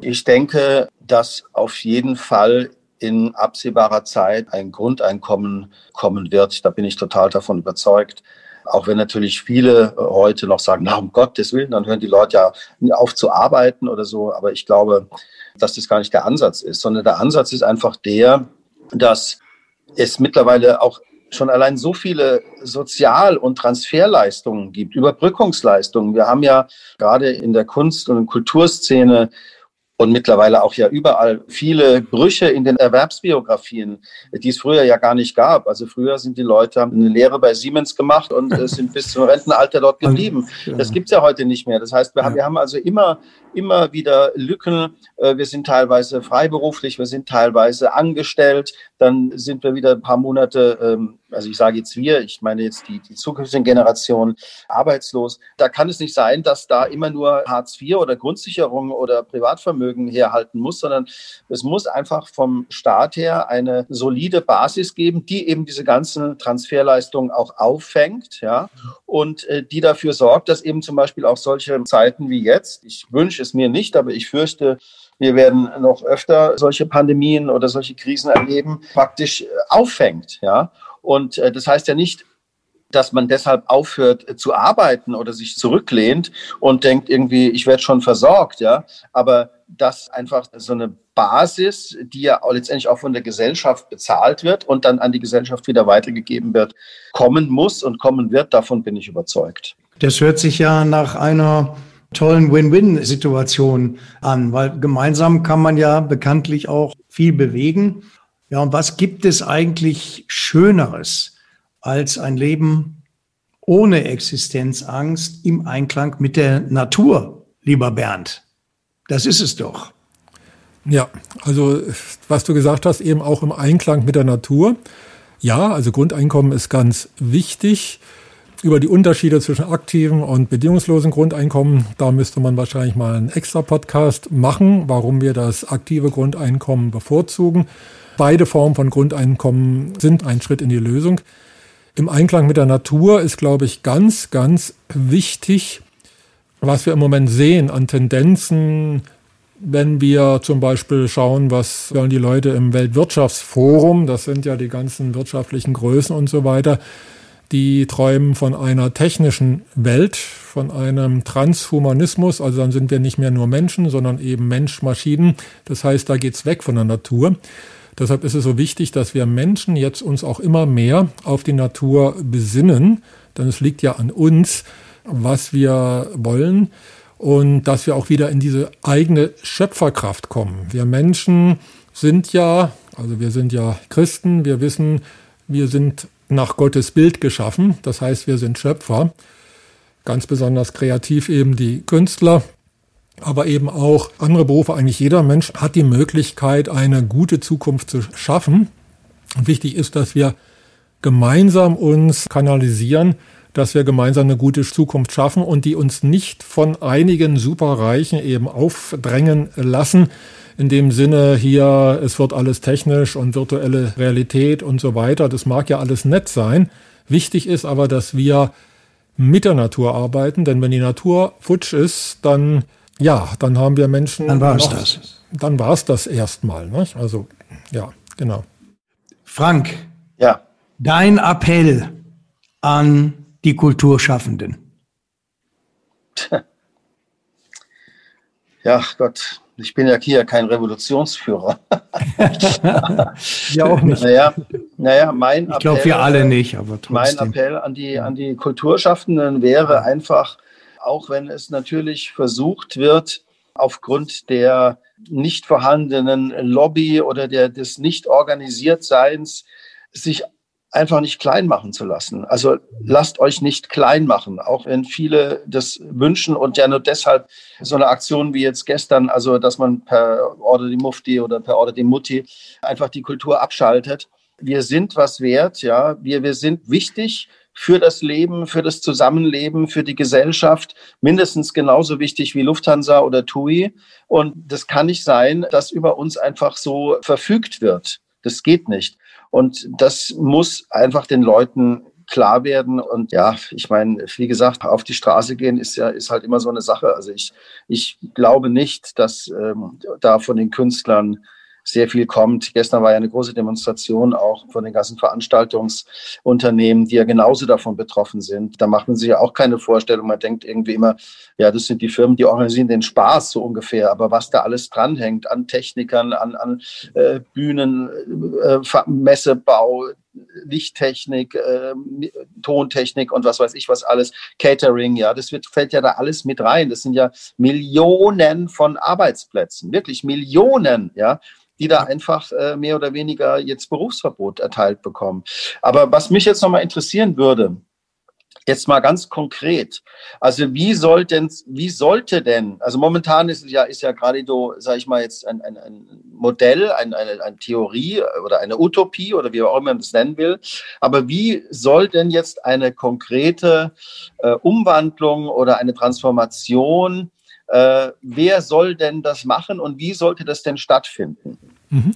Ich denke, dass auf jeden Fall in absehbarer Zeit ein Grundeinkommen kommen wird. Da bin ich total davon überzeugt. Auch wenn natürlich viele heute noch sagen, na um Gottes Willen, dann hören die Leute ja auf zu arbeiten oder so. Aber ich glaube, dass das gar nicht der Ansatz ist, sondern der Ansatz ist einfach der, dass es mittlerweile auch schon allein so viele Sozial- und Transferleistungen gibt, Überbrückungsleistungen. Wir haben ja gerade in der Kunst- und Kulturszene und mittlerweile auch ja überall viele Brüche in den Erwerbsbiografien, die es früher ja gar nicht gab. Also früher sind die Leute haben eine Lehre bei Siemens gemacht und sind bis zum Rentenalter dort geblieben. Das gibt's ja heute nicht mehr. Das heißt, wir haben also immer immer wieder Lücken. Äh, wir sind teilweise freiberuflich, wir sind teilweise angestellt. Dann sind wir wieder ein paar Monate, ähm, also ich sage jetzt wir, ich meine jetzt die, die zukünftigen Generationen, arbeitslos. Da kann es nicht sein, dass da immer nur Hartz IV oder Grundsicherung oder Privatvermögen herhalten muss, sondern es muss einfach vom Staat her eine solide Basis geben, die eben diese ganzen Transferleistungen auch auffängt, ja, und äh, die dafür sorgt, dass eben zum Beispiel auch solche Zeiten wie jetzt, ich wünsche es mir nicht, aber ich fürchte, wir werden noch öfter solche Pandemien oder solche Krisen erleben, praktisch äh, auffängt, ja. Und äh, das heißt ja nicht, dass man deshalb aufhört äh, zu arbeiten oder sich zurücklehnt und denkt irgendwie, ich werde schon versorgt, ja. Aber dass einfach so eine Basis, die ja letztendlich auch von der Gesellschaft bezahlt wird und dann an die Gesellschaft wieder weitergegeben wird, kommen muss und kommen wird, davon bin ich überzeugt. Das hört sich ja nach einer tollen Win-Win-Situation an, weil gemeinsam kann man ja bekanntlich auch viel bewegen. Ja, und was gibt es eigentlich Schöneres als ein Leben ohne Existenzangst im Einklang mit der Natur, lieber Bernd? Das ist es doch. Ja, also was du gesagt hast, eben auch im Einklang mit der Natur. Ja, also Grundeinkommen ist ganz wichtig. Über die Unterschiede zwischen aktiven und bedingungslosen Grundeinkommen, da müsste man wahrscheinlich mal einen extra Podcast machen, warum wir das aktive Grundeinkommen bevorzugen. Beide Formen von Grundeinkommen sind ein Schritt in die Lösung. Im Einklang mit der Natur ist, glaube ich, ganz, ganz wichtig, was wir im Moment sehen an Tendenzen, wenn wir zum Beispiel schauen, was wollen die Leute im Weltwirtschaftsforum, das sind ja die ganzen wirtschaftlichen Größen und so weiter, die träumen von einer technischen Welt, von einem Transhumanismus, also dann sind wir nicht mehr nur Menschen, sondern eben Mensch-Maschinen. Das heißt, da geht's weg von der Natur. Deshalb ist es so wichtig, dass wir Menschen jetzt uns auch immer mehr auf die Natur besinnen, denn es liegt ja an uns, was wir wollen und dass wir auch wieder in diese eigene Schöpferkraft kommen. Wir Menschen sind ja, also wir sind ja Christen, wir wissen, wir sind nach Gottes Bild geschaffen, das heißt, wir sind Schöpfer, ganz besonders kreativ eben die Künstler, aber eben auch andere Berufe. Eigentlich jeder Mensch hat die Möglichkeit, eine gute Zukunft zu schaffen. Und wichtig ist, dass wir gemeinsam uns kanalisieren dass wir gemeinsam eine gute Zukunft schaffen und die uns nicht von einigen Superreichen eben aufdrängen lassen. In dem Sinne hier, es wird alles technisch und virtuelle Realität und so weiter. Das mag ja alles nett sein. Wichtig ist aber, dass wir mit der Natur arbeiten, denn wenn die Natur futsch ist, dann ja, dann haben wir Menschen. Dann war es das. Dann war es das erstmal. Ne? Also ja, genau. Frank. Ja. Dein Appell an die Kulturschaffenden? Ja, Gott, ich bin ja hier kein Revolutionsführer. ja, auch nicht. Naja, naja mein ich glaube, wir alle nicht, aber trotzdem. Mein Appell an die, an die Kulturschaffenden wäre einfach, auch wenn es natürlich versucht wird, aufgrund der nicht vorhandenen Lobby oder der, des nicht organisiert Seins, sich einfach nicht klein machen zu lassen. Also lasst euch nicht klein machen, auch wenn viele das wünschen und ja nur deshalb so eine Aktion wie jetzt gestern, also dass man per Order die Mufti oder per Order die Mutti einfach die Kultur abschaltet. Wir sind was wert, ja, wir, wir sind wichtig für das Leben, für das Zusammenleben, für die Gesellschaft, mindestens genauso wichtig wie Lufthansa oder TUI. Und das kann nicht sein, dass über uns einfach so verfügt wird. Das geht nicht. Und das muss einfach den Leuten klar werden. Und ja, ich meine, wie gesagt, auf die Straße gehen ist ja ist halt immer so eine Sache. Also ich, ich glaube nicht, dass ähm, da von den Künstlern sehr viel kommt. Gestern war ja eine große Demonstration auch von den ganzen Veranstaltungsunternehmen, die ja genauso davon betroffen sind. Da macht man sich ja auch keine Vorstellung. Man denkt irgendwie immer, ja, das sind die Firmen, die organisieren den Spaß so ungefähr. Aber was da alles dranhängt an Technikern, an, an äh, Bühnen, äh, Messebau, Lichttechnik, äh, Tontechnik und was weiß ich was alles, Catering, ja, das wird, fällt ja da alles mit rein. Das sind ja Millionen von Arbeitsplätzen, wirklich Millionen, ja, die da einfach äh, mehr oder weniger jetzt Berufsverbot erteilt bekommen. Aber was mich jetzt nochmal interessieren würde, Jetzt mal ganz konkret. Also wie soll denn, wie sollte denn, also momentan ist es ja, ist ja gerade so, sage ich mal jetzt ein, ein, ein Modell, ein, eine, eine Theorie oder eine Utopie oder wie auch immer man das nennen will. Aber wie soll denn jetzt eine konkrete äh, Umwandlung oder eine Transformation, äh, wer soll denn das machen und wie sollte das denn stattfinden? Mhm.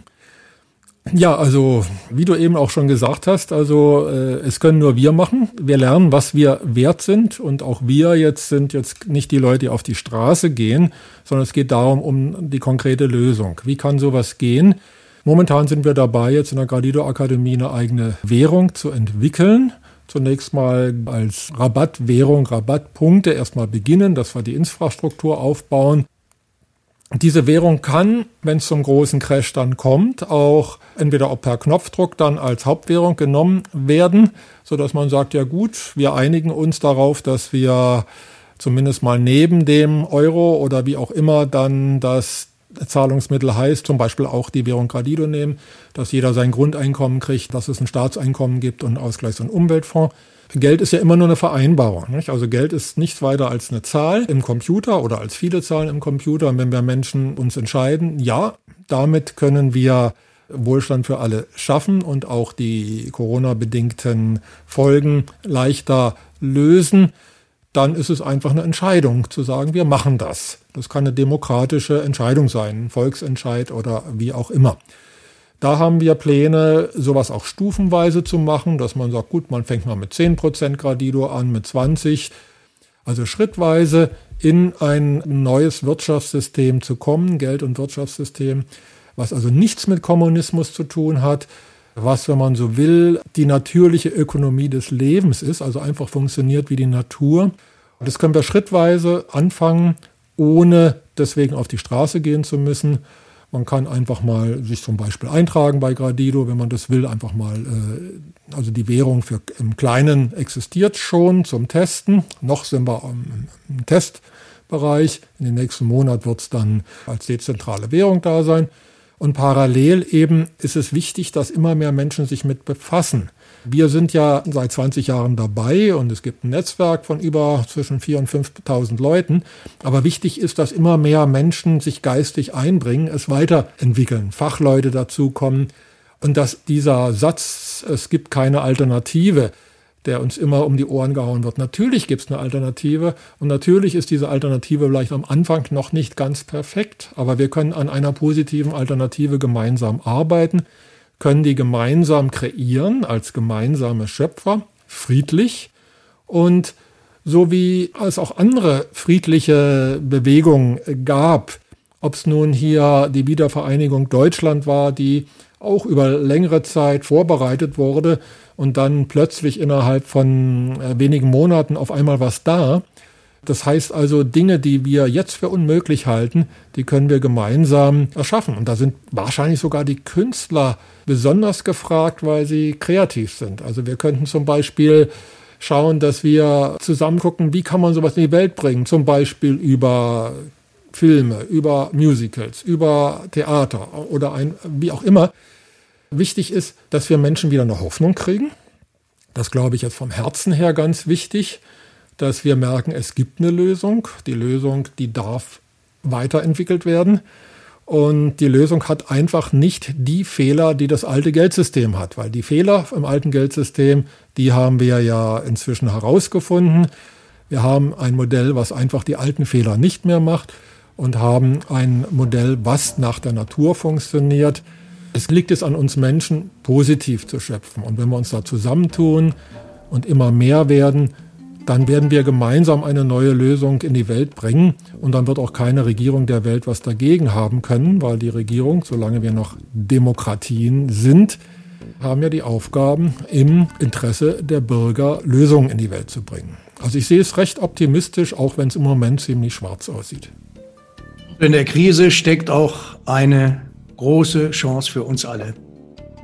Ja, also wie du eben auch schon gesagt hast, also äh, es können nur wir machen. Wir lernen, was wir wert sind und auch wir jetzt sind jetzt nicht die Leute, die auf die Straße gehen, sondern es geht darum um die konkrete Lösung. Wie kann sowas gehen? Momentan sind wir dabei, jetzt in der Gradido Akademie eine eigene Währung zu entwickeln. Zunächst mal als Rabattwährung, Rabattpunkte erstmal beginnen, dass wir die Infrastruktur aufbauen diese Währung kann, wenn es zum großen Crash dann kommt, auch entweder auch per Knopfdruck dann als Hauptwährung genommen werden, so dass man sagt, ja gut, wir einigen uns darauf, dass wir zumindest mal neben dem Euro oder wie auch immer dann das Zahlungsmittel heißt, zum Beispiel auch die Währung Gradido nehmen, dass jeder sein Grundeinkommen kriegt, dass es ein Staatseinkommen gibt und Ausgleichs- und Umweltfonds. Geld ist ja immer nur eine Vereinbarung. Nicht? Also Geld ist nichts weiter als eine Zahl im Computer oder als viele Zahlen im Computer. Und wenn wir Menschen uns entscheiden, ja, damit können wir Wohlstand für alle schaffen und auch die Corona-bedingten Folgen leichter lösen, dann ist es einfach eine Entscheidung zu sagen, wir machen das. Das kann eine demokratische Entscheidung sein, ein Volksentscheid oder wie auch immer. Da haben wir Pläne, sowas auch stufenweise zu machen, dass man sagt, gut, man fängt mal mit 10% Gradido an, mit 20, also schrittweise in ein neues Wirtschaftssystem zu kommen, Geld- und Wirtschaftssystem, was also nichts mit Kommunismus zu tun hat, was, wenn man so will, die natürliche Ökonomie des Lebens ist, also einfach funktioniert wie die Natur. Das können wir schrittweise anfangen, ohne deswegen auf die Straße gehen zu müssen man kann einfach mal sich zum Beispiel eintragen bei Gradido, wenn man das will, einfach mal, äh, also die Währung für im Kleinen existiert schon zum Testen. Noch sind wir im, im Testbereich. In den nächsten Monat wird es dann als dezentrale Währung da sein. Und parallel eben ist es wichtig, dass immer mehr Menschen sich mit befassen. Wir sind ja seit 20 Jahren dabei und es gibt ein Netzwerk von über zwischen 4.000 und 5.000 Leuten. Aber wichtig ist, dass immer mehr Menschen sich geistig einbringen, es weiterentwickeln, Fachleute dazukommen und dass dieser Satz, es gibt keine Alternative, der uns immer um die Ohren gehauen wird. Natürlich gibt es eine Alternative und natürlich ist diese Alternative vielleicht am Anfang noch nicht ganz perfekt, aber wir können an einer positiven Alternative gemeinsam arbeiten können die gemeinsam kreieren als gemeinsame Schöpfer, friedlich und so wie es auch andere friedliche Bewegungen gab, ob es nun hier die Wiedervereinigung Deutschland war, die auch über längere Zeit vorbereitet wurde und dann plötzlich innerhalb von äh, wenigen Monaten auf einmal was da. Das heißt also, Dinge, die wir jetzt für unmöglich halten, die können wir gemeinsam erschaffen. Und da sind wahrscheinlich sogar die Künstler besonders gefragt, weil sie kreativ sind. Also wir könnten zum Beispiel schauen, dass wir zusammen gucken, wie kann man sowas in die Welt bringen. Zum Beispiel über Filme, über Musicals, über Theater oder ein, wie auch immer. Wichtig ist, dass wir Menschen wieder eine Hoffnung kriegen. Das glaube ich jetzt vom Herzen her ganz wichtig dass wir merken, es gibt eine Lösung. Die Lösung, die darf weiterentwickelt werden. Und die Lösung hat einfach nicht die Fehler, die das alte Geldsystem hat, weil die Fehler im alten Geldsystem, die haben wir ja inzwischen herausgefunden. Wir haben ein Modell, was einfach die alten Fehler nicht mehr macht und haben ein Modell, was nach der Natur funktioniert. Es liegt es an uns Menschen, positiv zu schöpfen. Und wenn wir uns da zusammentun und immer mehr werden, dann werden wir gemeinsam eine neue Lösung in die Welt bringen und dann wird auch keine Regierung der Welt was dagegen haben können, weil die Regierung, solange wir noch Demokratien sind, haben ja die Aufgaben, im Interesse der Bürger Lösungen in die Welt zu bringen. Also ich sehe es recht optimistisch, auch wenn es im Moment ziemlich schwarz aussieht. In der Krise steckt auch eine große Chance für uns alle.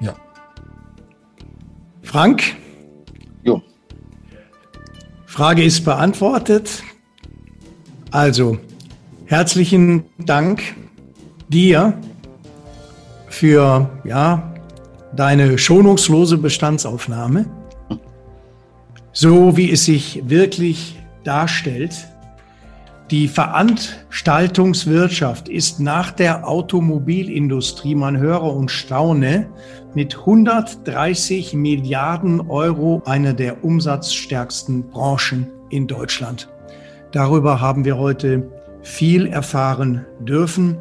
Ja. Frank, Frage ist beantwortet. Also, herzlichen Dank dir für ja, deine schonungslose Bestandsaufnahme. so wie es sich wirklich darstellt. Die Veranstaltungswirtschaft ist nach der Automobilindustrie, man höre und staune, mit 130 Milliarden Euro eine der umsatzstärksten Branchen in Deutschland. Darüber haben wir heute viel erfahren dürfen.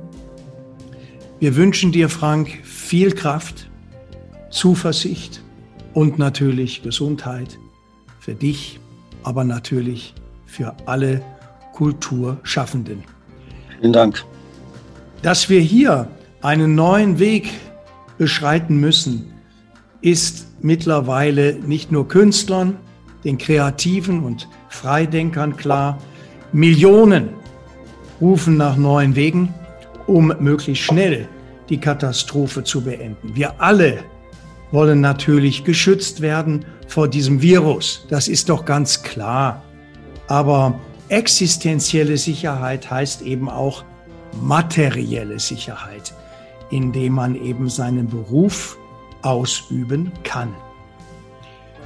Wir wünschen dir, Frank, viel Kraft, Zuversicht und natürlich Gesundheit für dich, aber natürlich für alle Kulturschaffenden. Vielen Dank. Dass wir hier einen neuen Weg beschreiten müssen, ist mittlerweile nicht nur Künstlern, den Kreativen und Freidenkern klar. Millionen rufen nach neuen Wegen, um möglichst schnell die Katastrophe zu beenden. Wir alle wollen natürlich geschützt werden vor diesem Virus. Das ist doch ganz klar. Aber existenzielle Sicherheit heißt eben auch materielle Sicherheit, indem man eben seinen Beruf ausüben kann.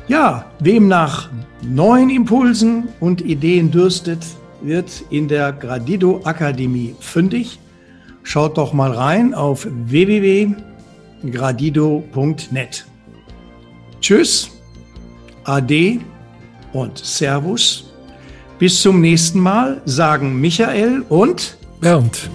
Ja, wem nach neuen Impulsen und Ideen dürstet, wird in der Gradido Akademie fündig. Schaut doch mal rein auf www.gradido.net. Tschüss, Ade und Servus. Bis zum nächsten Mal sagen Michael und Bernd.